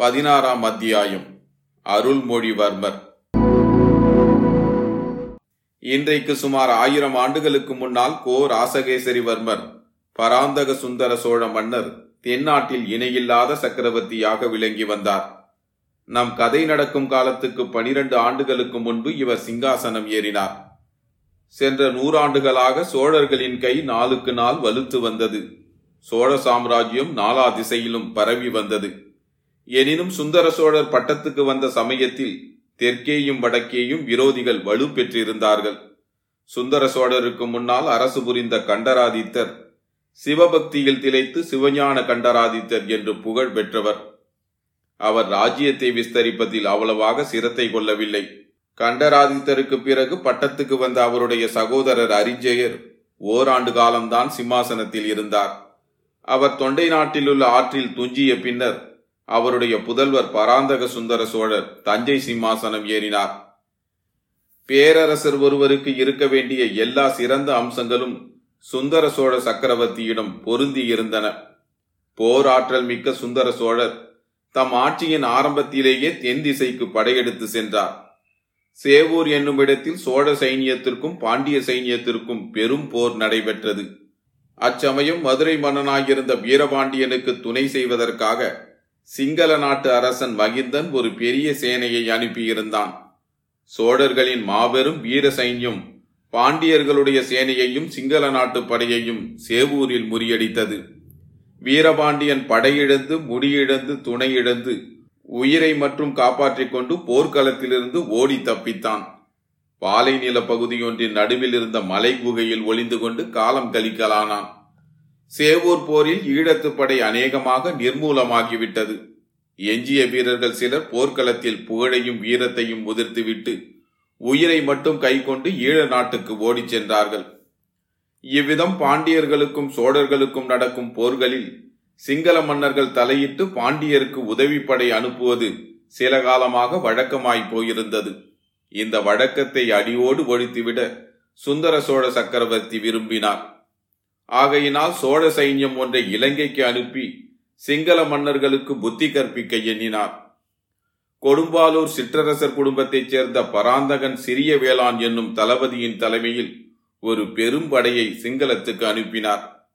பதினாறாம் அத்தியாயம். அருள்மொழிவர்மர். இன்றைக்கு சுமார் ஆயிரம் ஆண்டுகளுக்கு முன்னால் கோ. ராசகேசரிவர்மர் பராந்தக சுந்தர சோழ மன்னர் தென்னாட்டில் இணையில்லாத சக்கரவர்த்தியாக விளங்கி வந்தார். நம் கதை நடக்கும் காலத்துக்கு பனிரெண்டு ஆண்டுகளுக்கு முன்பு இவர் சிங்காசனம் ஏறினார். சென்ற நூறாண்டுகளாக சோழர்களின் கை நாளுக்கு நாள் வலுத்து வந்தது. சோழ சாம்ராஜ்யம் நாலா திசையிலும் பரவி வந்தது. எனினும் சுந்தர சோழர் பட்டத்துக்கு வந்த சமயத்தில் தெற்கேயும் வடக்கேயும் விரோதிகள் வலு பெற்றிருந்தார்கள். சுந்தர சோழருக்கு முன்னால் அரசு புரிந்த கண்டராதித்தர் சிவபக்தியில் திளைத்து சிவஞான கண்டராதித்தர் என்று புகழ் பெற்றவர். அவர் ராஜ்யத்தை விஸ்தரிப்பதில் அவ்வளவாக சிரத்தை கொள்ளவில்லை. கண்டராதித்தருக்கு பிறகு பட்டத்துக்கு வந்த அவருடைய சகோதரர் அரிஞ்சயர் ஓராண்டு காலம்தான் சிம்மாசனத்தில் இருந்தார். அவர் தொண்டை நாட்டில் உள்ள ஆற்றில் துஞ்சிய பின்னர் அவருடைய புதல்வர் பராந்தக சுந்தர சோழர் தஞ்சை சிம்மாசனம் ஏறினார். பேரரசர் ஒருவருக்கு இருக்க வேண்டிய எல்லா சிறந்த அம்சங்களும் சுந்தர சோழ சக்கரவர்த்தியிடம் பொருந்தி இருந்தன. போராற்றல் மிக்க சுந்தர சோழர் தம் ஆட்சியின் ஆரம்பத்திலேயே தென் திசைக்கு படையெடுத்து சென்றார். சேவூர் என்னும் இடத்தில் சோழ சைனியத்திற்கும் பாண்டிய சைனியத்திற்கும் பெரும் போர் நடைபெற்றது. அச்சமயம் மதுரை மன்னனாகியிருந்த வீரபாண்டியனுக்கு துணை செய்வதற்காக சிங்கள நாட்டு அரசன் மகிந்தன் ஒரு பெரிய சேனையை அனுப்பியிருந்தான். சோழர்களின் மாபெரும் வீர சைன்யம் பாண்டியர்களுடைய சேனையையும் சிங்கள நாட்டு படையையும் சேவூரில் முறியடித்தது. வீரபாண்டியன் படையிழந்து முடியிழந்து துணையிழந்து உயிரை மற்றும் காப்பாற்றிக் கொண்டு போர்க்களத்திலிருந்து ஓடி தப்பித்தான். பாலை நில பகுதியொன்றின் நடுவில் இருந்த மலை குகையில் ஒளிந்து கொண்டு காலம் கழிக்கலானான். சேவூர் போரில் ஈழத்து படை அநேகமாக நிர்மூலமாகிவிட்டது. எஞ்சிய வீரர்கள் சிலர் போர்க்களத்தில் புகழையும் வீரத்தையும் முதிர்த்துவிட்டு உயிரை மட்டும் கைக்கொண்டு ஈழ நாட்டுக்கு ஓடிச் சென்றார்கள். இவ்விதம் பாண்டியர்களுக்கும் சோழர்களுக்கும் நடக்கும் போர்களில் சிங்கள மன்னர்கள் தலையிட்டு பாண்டியருக்கு உதவிப்படை அனுப்புவது சில காலமாக வழக்கமாய் போயிருந்தது. இந்த வழக்கத்தை அடியோடு ஒழித்துவிட சுந்தர சோழ சக்கரவர்த்தி விரும்பினார். ஆகையினால் சோழ சைன்யம் ஒன்றை இலங்கைக்கு அனுப்பி சிங்கள மன்னர்களுக்கு புத்தி கற்பிக்க எண்ணினார். கொடும்பாலூர் சிற்றரசர் குடும்பத்தைச் சேர்ந்த பராந்தகன் சிறிய வேளாண் என்னும் தளபதியின் தலைமையில் ஒரு பெரும் படையை சிங்களத்துக்கு அனுப்பினார்.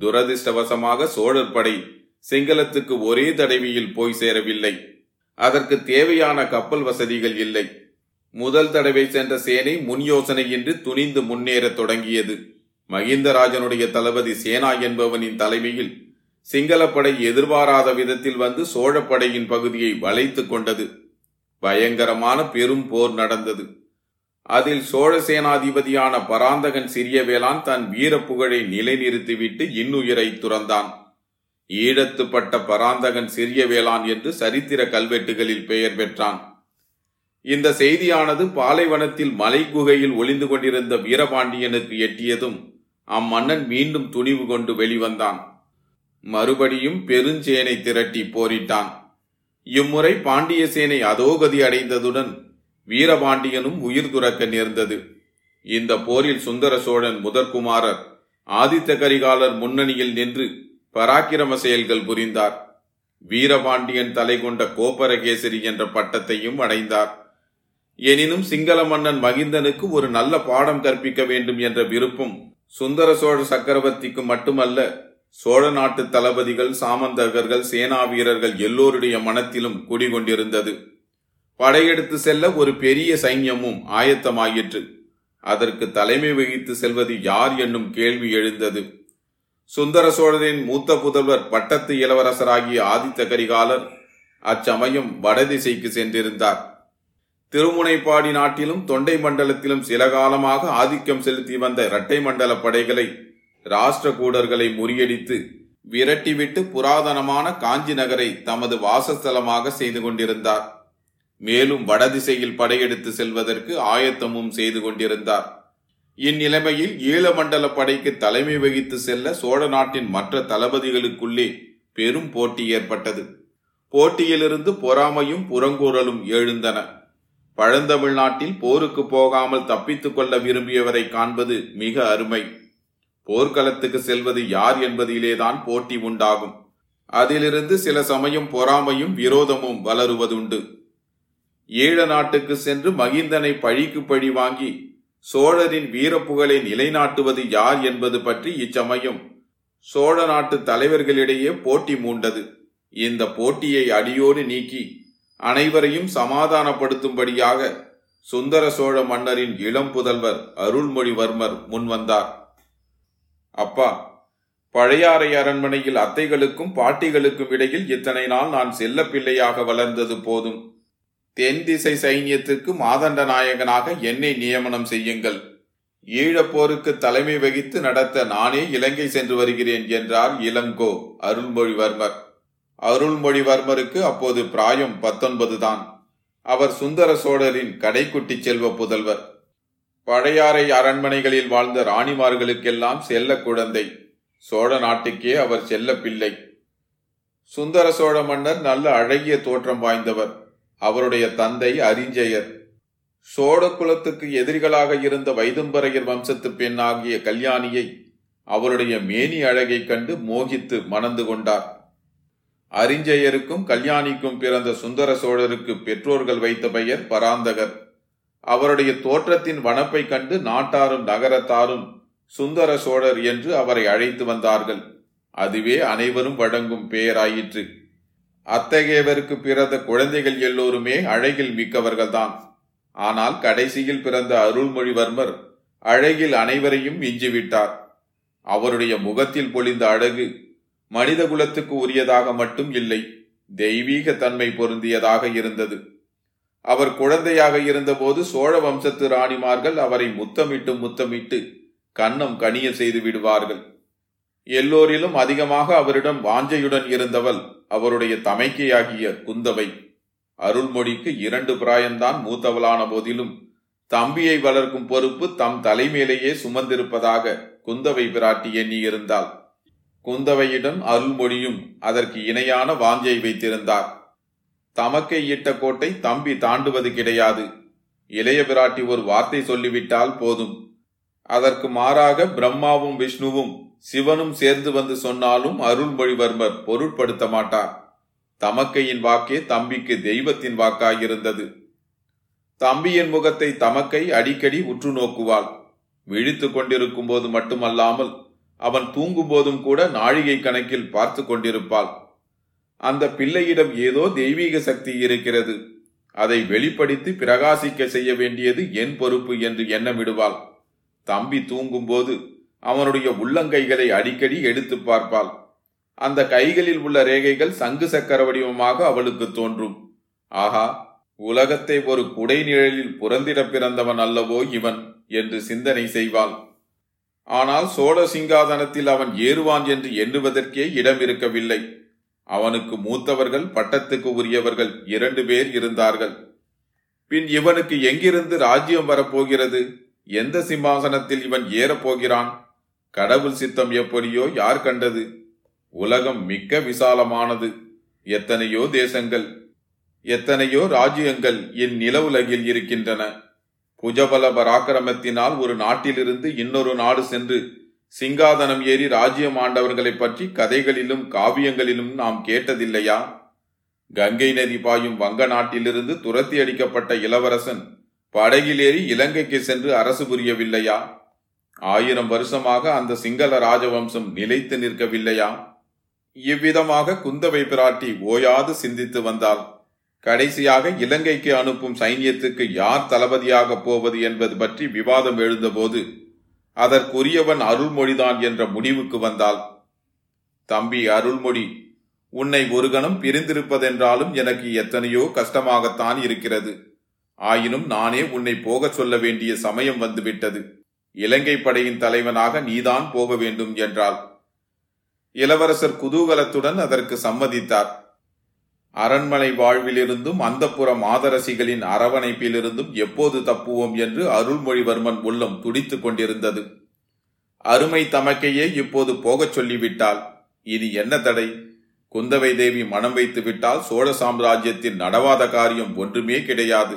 துரதிர்ஷ்டவசமாக சோழர் படை சிங்களத்துக்கு ஒரே தடவையில் போய் சேரவில்லை. அதற்கு தேவையான கப்பல் வசதிகள் இல்லை. முதல் தடவை சென்ற சேனை முன் யோசனையின்றி துணிந்து முன்னேறத் தொடங்கியது. மகிந்தராஜனுடைய தளபதி சேனா என்பவனின் தலைமையில் சிங்களப்படை எதிர்பாராத விதத்தில் வந்து சோழப்படையின் பகுதியை வளைத்துக் கொண்டது. பயங்கரமான பெரும் போர் நடந்தது. அதில் சோழ சேனாதிபதியான பராந்தகன் சிறிய வேளான் தன் வீர புகழை நிலைநிறுத்திவிட்டு இன்னுயிரை துறந்தான். ஈழத்துப்பட்ட பராந்தகன் சிறிய வேளான் என்று சரித்திர கல்வெட்டுகளில் பெயர் பெற்றான். இந்த செய்தியானது பாலைவனத்தில் மலை குகையில் ஒளிந்து கொண்டிருந்த வீரபாண்டியனுக்கு எட்டியதும் அம்மன்னன் மீண்டும் துணிவு கொண்டு வெளிவந்தான். மறுபடியும் பெருஞ்சேனை திரட்டி போரிட்டான். இம்முறை பாண்டிய சேனை அதோகதி அடைந்ததுடன் வீரபாண்டியனும் உயிர் துறக்க நேர்ந்தது. இந்த போரில் சுந்தர சோழன் முதற்குமாரர் ஆதித்த கரிகாலர் முன்னணியில் நின்று பராக்கிரம செயல்கள் புரிந்தார். வீரபாண்டியன் தலை கொண்ட கோபரகேசரி என்ற பட்டத்தையும் அடைந்தார். எனினும் சிங்கள மன்னன் மகிந்தனுக்கு ஒரு நல்ல பாடம் கற்பிக்க வேண்டும் என்ற விருப்பம் சுந்தர சோழ சக்கரவர்த்திக்கு மட்டுமல்ல சோழ நாட்டு தளபதிகள் சாமந்தகர்கள் சேனா வீரர்கள் எல்லோருடைய மனத்திலும் குடிகொண்டிருந்தது. படையெடுத்து செல்ல ஒரு பெரிய சைன்யமும் ஆயத்தமாயிற்று. அதற்கு தலைமை வகித்து செல்வது யார் என்னும் கேள்வி எழுந்தது. சுந்தர சோழரின் மூத்த புதல்வர் பட்டத்து இளவரசராகிய ஆதித்த கரிகாலர் அச்சமயம் வடதிசைக்கு சென்றிருந்தார். திருமுனைப்பாடி நாட்டிலும் தொண்டை மண்டலத்திலும் சில காலமாக ஆதிக்கம் செலுத்தி வந்த இரட்டை மண்டல படைகளை ராஷ்டிரகூடர்களை முறியடித்து விரட்டிவிட்டு புராதனமான காஞ்சி நகரை தமது வாசஸ்தலமாக செய்து கொண்டிருந்தார். மேலும் வடதிசையில் படையெடுத்து செல்வதற்கு ஆயத்தமும் செய்து கொண்டிருந்தார். இந்நிலைமையில் ஈழமண்டல படைக்கு தலைமை வகித்து செல்ல சோழ நாட்டின் மற்ற தளபதிகளுக்குள்ளே பெரும் போட்டி ஏற்பட்டது. போட்டியிலிருந்து பொறாமையும் புறங்கூறலும் எழுந்தன. பழந்தமிழ்நாட்டில் போருக்கு போகாமல் தப்பித்துக் கொள்ள விரும்பியவரை காண்பது மிக அருமை. போர்க்களத்துக்கு செல்வது யார் என்பதிலேதான் போட்டி உண்டாகும். அதிலிருந்து சில சமயம் பொறாமையும் விரோதமும் வளருவதுண்டு. ஈழ நாட்டுக்கு சென்று மகிந்தனை பழிக்கு பழி வாங்கி சோழரின் வீரப்புகழை நிலைநாட்டுவது யார் என்பது பற்றி இச்சமயம் சோழ நாட்டு தலைவர்களிடையே போட்டி மூண்டது. இந்த போட்டியை அடியோடு நீக்கி அனைவரையும் சமாதானப்படுத்தும்படியாக சுந்தர சோழ மன்னரின் இளம் புதல்வர் அருள்மொழிவர்மர் முன்வந்தார். அப்பா பழையாறை அரண்மனையில் அத்தைகளுக்கும் பாட்டிகளுக்கும் இடையில் இத்தனை நாள் நான் செல்ல பிள்ளையாக வளர்ந்தது போதும். தென் திசை சைன்யத்துக்கு மாதண்ட நாயகனாக என்னை நியமனம் செய்யுங்கள். ஈழப்போருக்கு தலைமை வகித்து நடத்த நானே இலங்கை சென்று வருகிறேன் என்றார் இளங்கோ அருள்மொழிவர்மர். அருள்மொழிவர்மருக்கு அப்போது பிராயம் பத்தொன்பது தான். அவர் சுந்தர சோழரின் கடைக்குட்டி செல்வ புதல்வர். பழையாறை அரண்மனைகளில் வாழ்ந்த ராணிமார்களுக்கெல்லாம் செல்ல குழந்தை. சோழ நாட்டுக்கே அவர் செல்ல பிள்ளை. சுந்தர சோழ மன்னர் நல்ல அழகிய தோற்றம் வாய்ந்தவர். அவருடைய தந்தை அறிஞ்சயர் சோழ குலத்துக்கு எதிரிகளாக இருந்த வைதும்பரையர் வம்சத்து பெண்ணாகிய கல்யாணியை அவருடைய மேனி அழகைக் கண்டு மோகித்து மணந்து கொண்டார். அரிஞ்சயருக்கும் கல்யாணிக்கும் பிறந்த சுந்தர சோழருக்கு பெற்றோர்கள் வைத்த பெயர் பராந்தகர். அவருடைய தோற்றத்தின் வனப்பை கண்டு நாட்டாரும் நகரத்தாரும் சுந்தர சோழர் என்று அவரை அழைத்து வந்தார்கள். அதுவே அனைவரும் வழங்கும் பெயராயிற்று. அத்தகையவருக்கு பிறந்த குழந்தைகள் எல்லோருமே அழகில் மிக்கவர்கள்தான். ஆனால் கடைசியில் பிறந்த அருள்மொழிவர்மர் அழகில் அனைவரையும் மிஞ்சிவிட்டார். அவருடைய முகத்தில் பொழிந்த அழகு மனித குலத்துக்கு உரியதாக மட்டும் இல்லை தெய்வீக தன்மை பொருந்தியதாக இருந்தது. அவர் குழந்தையாக இருந்தபோது சோழ வம்சத்து ராணிமார்கள் அவரை முத்தமிட்டு முத்தமிட்டு கன்னம் கனிய செய்து விடுவார்கள். எல்லோரிலும் அதிகமாக அவரிடம் வாஞ்சையுடன் இருந்தவள் அவருடைய தமைக்கையாகிய குந்தவை. அருள்மொழிக்கு இரண்டு பிராயம்தான் மூத்தவளான போதிலும் தம்பியை வளர்க்கும் பொறுப்பு தம் தலைமேலேயே சுமந்திருப்பதாக குந்தவை பிராட்டி எண்ணியிருந்தாள். குந்தவையிடம் அருள்மொழியும் அதற்கு இணையான வாஞ்சை வைத்திருந்தார். தமக்கை இட்ட கோட்டை தம்பி தாண்டுவது கிடையாது. இளைய பிராட்டி ஒரு வார்த்தை சொல்லிவிட்டால் போதும். அதற்கு மாறாக பிரம்மாவும் விஷ்ணுவும் சிவனும் சேர்ந்து வந்து சொன்னாலும் அருள்மொழிவர்மர் பொருட்படுத்த மாட்டார். தமக்கையின் வாக்கே தம்பிக்கு தெய்வத்தின் வாக்காயிருந்தது. தம்பியின் முகத்தை தமக்கை அடிக்கடி உற்று நோக்குவாள். விழித்து கொண்டிருக்கும் போது மட்டுமல்லாமல் அவன் தூங்கும்போதும் கூட நாழிகை கணக்கில் பார்த்து கொண்டிருப்பாள். அந்த பிள்ளையிடம் ஏதோ தெய்வீக சக்தி இருக்கிறது. அதை வெளிப்படுத்தி பிரகாசிக்க செய்ய வேண்டியது என் பொறுப்பு என்று எண்ணமிடுவாள். தம்பி தூங்கும்போது அவனுடைய உள்ளங்கைகளை அடிக்கடி எடுத்து பார்ப்பாள். அந்த கைகளில் உள்ள ரேகைகள் சங்கு சக்கர வடிவமாக அவளுக்கு தோன்றும். ஆஹா உலகத்தை ஒரு குடை நிழலில் புறந்திட பிறந்தவன் அல்லவோ இவன் என்று சிந்தனை செய்வாள். ஆனால் சோழ சிங்காதனத்தில் அவன் ஏறுவான் என்று எண்ணுவதற்கே இடம் இருக்கவில்லை. அவனுக்கு மூத்தவர்கள் பட்டத்துக்கு உரியவர்கள் இரண்டு பேர் இருந்தார்கள். பின் இவனுக்கு எங்கிருந்து ராஜ்யம் வரப்போகிறது? எந்த சிம்மாசனத்தில் இவன் ஏறப்போகிறான் கடவுள் சித்தம் எப்படியோ யார் கண்டது? உலகம் மிக்க விசாலமானது. எத்தனையோ தேசங்கள் எத்தனையோ ராஜ்யங்கள் இந்நில உலகில் இருக்கின்றன. குஜபல பராக்கிரமத்தினால் ஒரு நாட்டிலிருந்து இன்னொரு நாடு சென்று சிங்காதனம் ஏறி ராஜ்யம் ஆண்டவர்களைப் பற்றி கதைகளிலும் காவியங்களிலும் நாம் கேட்டதில்லையா? கங்கை நதி பாயும் வங்க நாட்டிலிருந்து துரத்தி அடிக்கப்பட்ட இளவரசன் படகிலேறி இலங்கைக்கு சென்று அரசு புரியவில்லையா? ஆயிரம் வருஷமாக அந்த சிங்கள ராஜவம்சம் நிலைத்து நிற்கவில்லையா? இவ்விதமாக குந்தவை பிராட்டி ஓயாது சிந்தித்து வந்தாள். கடைசியாக இலங்கைக்கு அனுப்பும் சைன்யத்துக்கு யார் தளபதியாக போவது என்பது பற்றி விவாதம் எழுந்தபோது அதற்குரியவன் அருள்மொழிதான் என்ற முடிவுக்கு வந்தாள். தம்பி அருள்மொழி உன்னை ஒரு கணம் பிரிந்திருப்பதென்றாலும் எனக்கு எத்தனையோ கஷ்டமாகத்தான் இருக்கிறது. ஆயினும் நானே உன்னை போகச் சொல்ல வேண்டிய சமயம் வந்துவிட்டது. இலங்கை படையின் தலைவனாக நீதான் போக வேண்டும் என்றாள். இளவரசர் குதூகலத்துடன் அதற்கு சம்மதித்தார். அரண்மனை வாழ்விலிருந்தும் அந்தப்புற மாதரசிகளின் அரவணைப்பிலிருந்தும் எப்போது தப்புவோம் என்று அருள்மொழிவர்மன் உள்ளம் துடித்துக் கொண்டிருந்தது. அருமை தமக்கையே இப்போது போகச் சொல்லிவிட்டாள். இனி என்ன தடை? குந்தவை தேவி மனம் வைத்து விட்டால் சோழ சாம்ராஜ்யத்தின் நடவாத காரியம் ஒன்றுமே கிடையாது.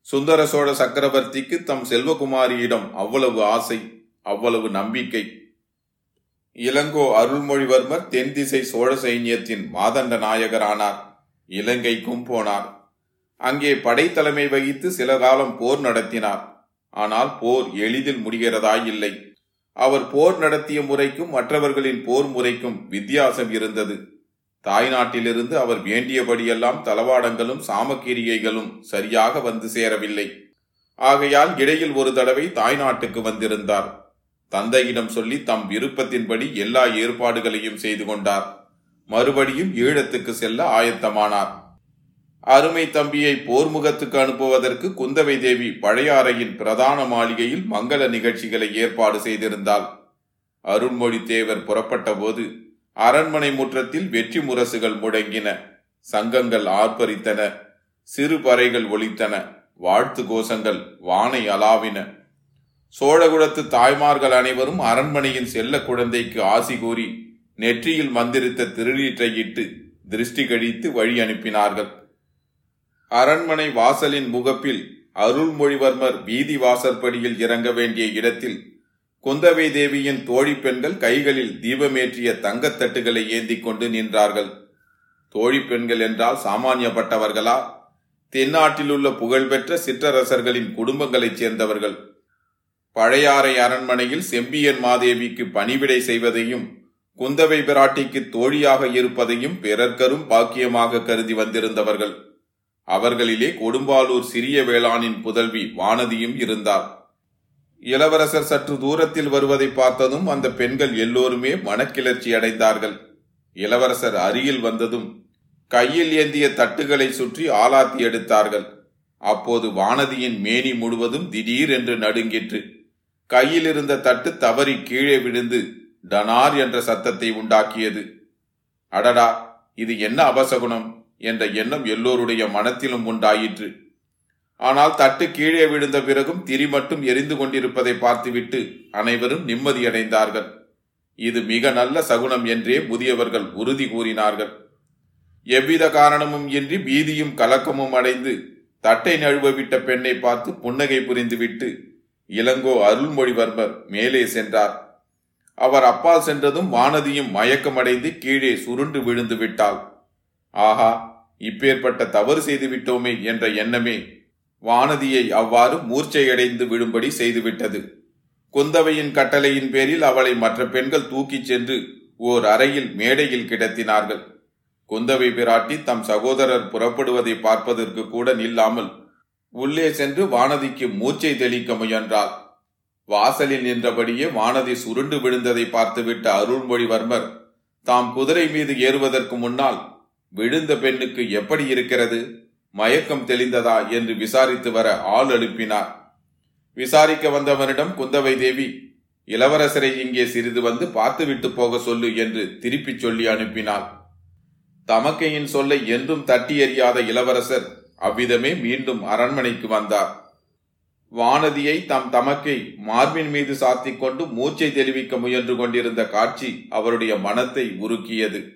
சுந்தர சோழ சக்கரவர்த்திக்கு தம் செல்வகுமாரியிடம் அவ்வளவு ஆசை அவ்வளவு நம்பிக்கை. இளங்கோ அருள்மொழிவர்மர் தென் திசை சோழ சைன்யத்தின் மாதண்ட நாயகரானார். இலங்கைக்கும் போனார். அங்கே படைத்தலைமை வகித்து சில காலம் போர் நடத்தினார். ஆனால் போர் எளிதில் முடிகிறதாய் இல்லை அவர் போர் நடத்திய முறைக்கும் மற்றவர்களின் போர் முறைக்கும் வித்தியாசம் இருந்தது. தாய்நாட்டிலிருந்து அவர் வேண்டியபடியெல்லாம் தளவாடங்களும் சாமக்கிரிகைகளும் சரியாக வந்து சேரவில்லை. ஆகையால் இடையில் ஒரு தடவை தாய்நாட்டுக்கு வந்திருந்தார். தந்தையிடம் சொல்லி தம் விருப்பத்தின்படி எல்லா ஏற்பாடுகளையும் செய்து கொண்டார். மறுபடியும் ஈழத்துக்கு செல்ல ஆயத்தமானார். அருமை தம்பியை போர்முகத்துக்கு அனுப்புவதற்கு குந்தவை தேவி பழையாறையின் பிரதான மாளிகையில் மங்கள நிகழ்ச்சிகளை ஏற்பாடு செய்திருந்தாள். அருண்மொழி தேவர் புறப்பட்ட போது அரண்மனை முற்றத்தில் வெற்றி முரசுகள் முழங்கின சங்கங்கள் ஆர்ப்பரித்தன. சிறு பறைகள் ஒலித்தன. வாழ்த்து கோஷங்கள் வானை அலாவின. சோழகுலத்து தாய்மார்கள் அனைவரும் அரண்மனையின் செல்ல குழந்தைக்கு ஆசி கூறி நெற்றியில் மந்திரித்த திருநீற்றை இட்டு திருஷ்டி கழித்து வழி அனுப்பினார்கள். அரண்மனை வாசலின் முகப்பில் அருள்மொழிவர்மர் வீதி வாசற்படியில் இறங்க வேண்டிய இடத்தில் குந்தவை தேவியின் தோழி பெண்கள் கைகளில் தீபமேற்றிய தங்கத்தட்டுகளை ஏந்தி கொண்டு நின்றார்கள். தோழி பெண்கள் என்றால் சாமானியப்பட்டவர்களா? தென்னாட்டில் உள்ள புகழ்பெற்ற சிற்றரசர்களின் குடும்பங்களைச் சேர்ந்தவர்கள். பழையாறை அரண்மனையில் செம்பியன் மாதேவிக்கு பணிவிடை செய்வதையும் குந்தவை பிராட்டிக்கு தோழியாக இருப்பதையும் பிறர்க்கரும் பாக்கியமாக கருதி வந்திருந்தவர்கள். அவர்களிலே கொடும்பாலூர் சிறிய வேளாணின் புதல்வி வானதியும் இருந்தார். இளவரசர் சற்று தூரத்தில் வருவதை பார்த்ததும் அந்த பெண்கள் எல்லோருமே மனக்கிளர்ச்சி அடைந்தார்கள். இளவரசர் அருகில் வந்ததும் கையில் ஏந்திய தட்டுகளை சுற்றி ஆலாத்தி எடுத்தார்கள். அப்போது வானதியின் மேனி முழுவதும் திடீர் என்று நடுங்கிற்று. கையில் இருந்த தட்டு தவறி கீழே விழுந்து டனார் என்ற சத்தத்தை உண்டாக்கியது. அடடா இது என்ன அபசகுணம் என்ற எண்ணம் எல்லோருடைய மனத்திலும் உண்டாயிற்று. ஆனால் தட்டு கீழே விழுந்த பிறகும் திரி மட்டும் எரிந்து கொண்டிருப்பதை பார்த்துவிட்டு அனைவரும் நிம்மதியடைந்தார்கள். இது மிக நல்ல சகுனம் என்றே முதியவர்கள் உறுதி கூறினார்கள். எவ்வித காரணமும் இன்றி பீதியும் கலக்கமும் அடைந்து தட்டை நழுவ விட்ட பெண்ணை பார்த்து புன்னகை புரிந்துவிட்டு இளங்கோ அருள்மொழிவர்மர் மேலே சென்றார். அவர் அப்பால் சென்றதும் வானதியும் மயக்கமடைந்து கீழே சுருண்டு விழுந்து விட்டாள். ஆஹா இப்பேற்பட்ட தவறு செய்து விட்டோமே என்ற எண்ணமே வானதியை அவ்வாறு மூர்ச்சையடைந்து விழும்படி செய்துவிட்டது. குந்தவையின் கட்டளையின் பேரில் அவளை மற்ற பெண்கள் தூக்கிச் சென்று ஓர் அறையில் மேடையில் கிடத்தினார்கள். குந்தவை பிராட்டி தம் சகோதரர் புறப்படுவதை பார்ப்பதற்கு கூட நில்லாமல் உள்ளே சென்று வானதிக்கு மூச்சை தெளிக்க முயன்றாள். வாசலில் நின்றபடியே வானதி சுருண்டு விழுந்ததை பார்த்துவிட்ட அருள்மொழிவர்மர் தாம் குதிரை மீது ஏறுவதற்கு முன்னால் விழுந்த பெண்ணுக்கு எப்படி இருக்கிறது? மயக்கம் தெளிந்ததா? என்று விசாரித்து வர ஆள் அனுப்பினார் விசாரிக்க வந்தவனிடம் குந்தவை தேவி இளவரசரை இங்கே சிறிது வந்து பார்த்துவிட்டு போக சொல்லு என்று திருப்பிச் சொல்லி அனுப்பினாள். தமக்கையின் சொல்லை என்றும் தட்டி எறியாத இளவரசர் அவ்விதமே மீண்டும் அரண்மனைக்கு வந்தார். வானதியை தம் தமக்கை மார்பின் மீது சாத்திக் கொண்டு மூச்சை தெளிவிக்க முயன்று கொண்டிருந்த காட்சி அவருடைய மனத்தை உருக்கியது.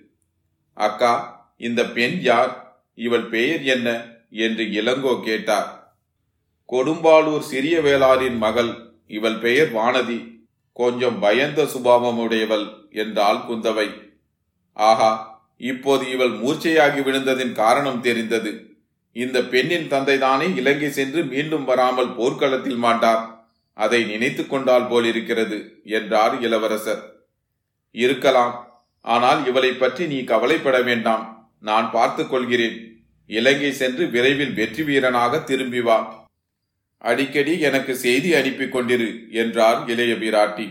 அக்கா இந்த பெண் யார்? இவள் பெயர் என்ன? என்று இளங்கோ கேட்டார். கொடும்பாளூர் சிறிய வேளாரின் மகள். இவள் பெயர் வானதி. கொஞ்சம் பயந்த சுபாவமுடையவள் என்றாள் குந்தவை. ஆஹா இப்போது இவள் மூர்ச்சையாகி விழுந்ததின் காரணம் தெரிந்தது. இந்த பெண்ணின் தந்தைதானே இலங்கை சென்று மீண்டும் வராமல் போர்க்களத்தில் மாட்டார். அதை நினைத்து கொண்டால் போலிருக்கிறது என்றார் இளவரசர். இருக்கலாம் ஆனால் இவளை பற்றி நீ கவலைப்பட வேண்டாம். நான் பார்த்துக் கொள்கிறேன். இலங்கை சென்று விரைவில் வெற்றி வீரனாக திரும்பி வா. அடிக்கடி எனக்கு செய்தி அனுப்பி கொண்டிரு என்றார் இளைய பிராட்டி.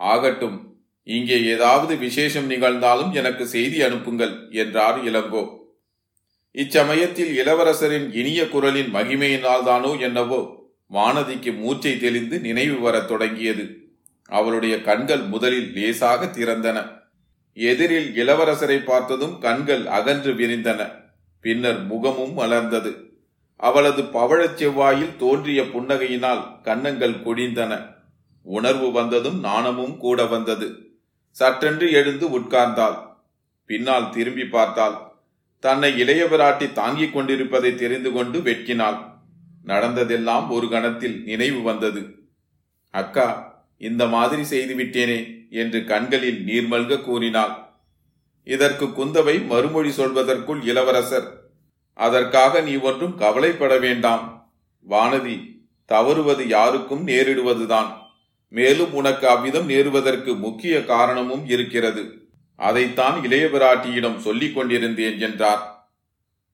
ஆகட்டும் இங்கே ஏதாவது விசேஷம் நிகழ்ந்தாலும் எனக்கு செய்தி அனுப்புங்கள் என்றார் இளங்கோ. இச்சமயத்தில் இளவரசரின் இனிய குரலின் மகிமையினால்தானோ என்னவோ வானதிக்கு மூச்சை தெளிந்து நினைவு வரத் தொடங்கியது. அவளுடைய கண்கள் முதலில் லேசாக திறந்தன. எதிரில் இளவரசரை பார்த்ததும் கண்கள் அகன்று விரிந்தன. பின்னர் முகமும் மலர்ந்தது. அவளது பவழச் செவ்வாயில் தோன்றிய புன்னகையினால் கன்னங்கள் குடிந்தன. உணர்வு வந்ததும் நாணமும் கூட வந்தது. சற்றென்று எழுந்து உட்கார்ந்தாள். பின்னால் திரும்பி பார்த்தாள். தன்னை இளையவராட்டி தாங்கிக் கொண்டிருப்பதை தெரிந்து கொண்டு வெட்கினாள். நடந்ததெல்லாம் ஒரு கணத்தில் நினைவு வந்தது. அக்கா இந்த மாதிரி செய்துவிட்டேனே என்று கண்களில் நீர்மல்க கூறினாள். இதற்கு குந்தவை மறுமொழி சொல்வதற்குள் இளவரசர். அதற்காக நீ ஒன்றும் கவலைப்பட வேண்டாம். வானதி தவறுவது யாருக்கும் நேரிடுவதுதான். மேலும் உனக்கு அவ்விதம் நேருவதற்கு முக்கிய காரணமும் இருக்கிறது. அதைத்தான் இளைய பிராட்டியிடம் சொல்லிக் கொண்டிருந்தேன் என்றார்.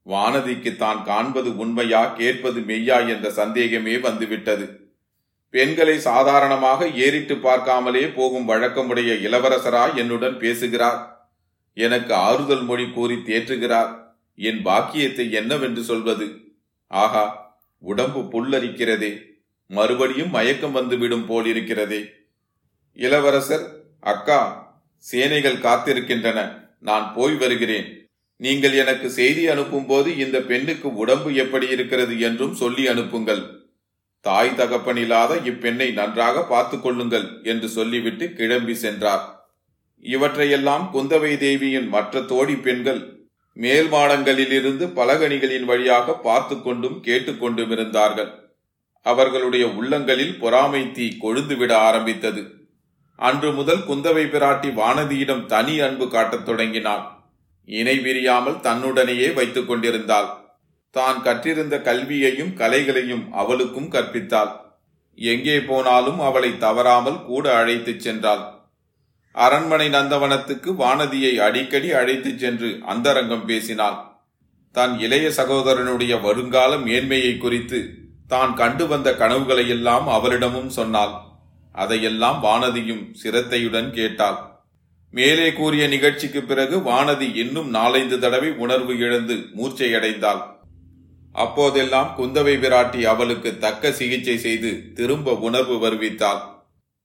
வானதிக்கு தான் காண்பது உண்மையா கேட்பது மெய்யா என்ற சந்தேகமே வந்துவிட்டது. பெண்களை சாதாரணமாக ஏறிட்டு பார்க்காமலே போகும் வழக்கமுடைய இளவரசரா என்னுடன் பேசுகிறார். எனக்கு ஆறுதல் மொழி கூறி தேற்றுகிறார். என் பாக்கியத்தை என்னவென்று சொல்வது? ஆகா உடம்பு புல்லரிக்கிறதே. மறுபடியும் மயக்கம் வந்துவிடும் போலிருக்கிறதே. இளவரசர் அக்கா சேனைகள் காத்திருக்கின்றன. நான் போய் வருகிறேன். நீங்கள் எனக்கு செய்தி அனுப்பும்போது இந்த பெண்ணுக்கு உடம்பு எப்படி இருக்கிறது என்றும் சொல்லி அனுப்புங்கள். தாய் தகப்பனில்லாத இப்பெண்ணை நன்றாக பார்த்து கொள்ளுங்கள் என்று சொல்லிவிட்டு கிளம்பி சென்றார். இவற்றையெல்லாம் குந்தவை தேவியின் மற்ற தோழி பெண்கள் மேல் மாடங்களிலிருந்து பலகணிகளின் வழியாக பார்த்து கொண்டும் கேட்டுக்கொண்டும் இருந்தார்கள். அவர்களுடைய உள்ளங்களில் பொறாமை தீ கொழுந்துவிட ஆரம்பித்தது. அன்று முதல் குந்தவை பிராட்டி வானதியிடம் தனி அன்பு காட்டத் தொடங்கினாள். இணை விரியாமல் தன்னுடனேயே வைத்துக் கொண்டிருந்தாள். தான் கற்றிருந்த கல்வியையும் கலைகளையும் அவளுக்கும் கற்பித்தாள். எங்கே போனாலும் அவளை தவறாமல் கூட அழைத்துச் சென்றாள். அரண்மனை நந்தவனத்துக்கு வானதியை அடிக்கடி அழைத்துச் சென்று அந்தரங்கம் பேசினாள். தன் இளைய சகோதரனுடைய வருங்கால மேன்மையை குறித்து தான் கண்டு வந்த கனவுகளையெல்லாம் அவரிடமும் சொன்னாள். அதையெல்லாம் வானதியும் சிரத்தையுடன் கேட்டாள். மேலே கூறிய நிகழ்ச்சிக்கு பிறகு வானதி இன்னும் நாலைந்து தடவை உணர்வு இழந்து மூர்ச்சையடைந்தாள். அப்போதெல்லாம் குந்தவை விராட்டி அவளுக்கு தக்க சிகிச்சை செய்து திரும்ப உணர்வு வருவித்தாள்.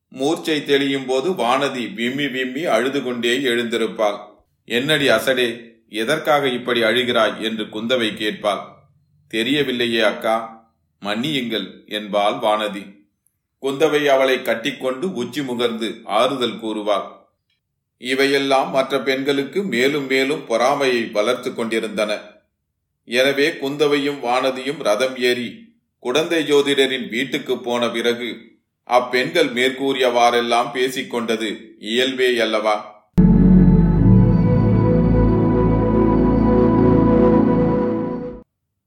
மூர்ச்சை தெளியும் போது வானதி விம்மி விம்மி அழுது கொண்டே எழுந்திருப்பாள். என்னடி அசடே எதற்காக இப்படி அழுகிறாய்? என்று குந்தவை கேட்பாள். தெரியவில்லையே அக்கா மன்னியுங்கள் என்பாள் வானதி. குந்தவை அவளை கட்டிக்கொண்டு உச்சி முகர்ந்து ஆறுதல் கூறுவாள். இவையெல்லாம் மற்ற பெண்களுக்கு மேலும் மேலும் பொறாமையை வளர்த்து கொண்டிருந்தன. எனவே குந்தவையும் வானதியும் ரதம் ஏறி குடந்தை ஜோதிடரின் வீட்டுக்கு போன பிறகு அப்பெண்கள் மேற்கூறியவாறெல்லாம் பேசிக்கொண்டது இயல்பே அல்லவா?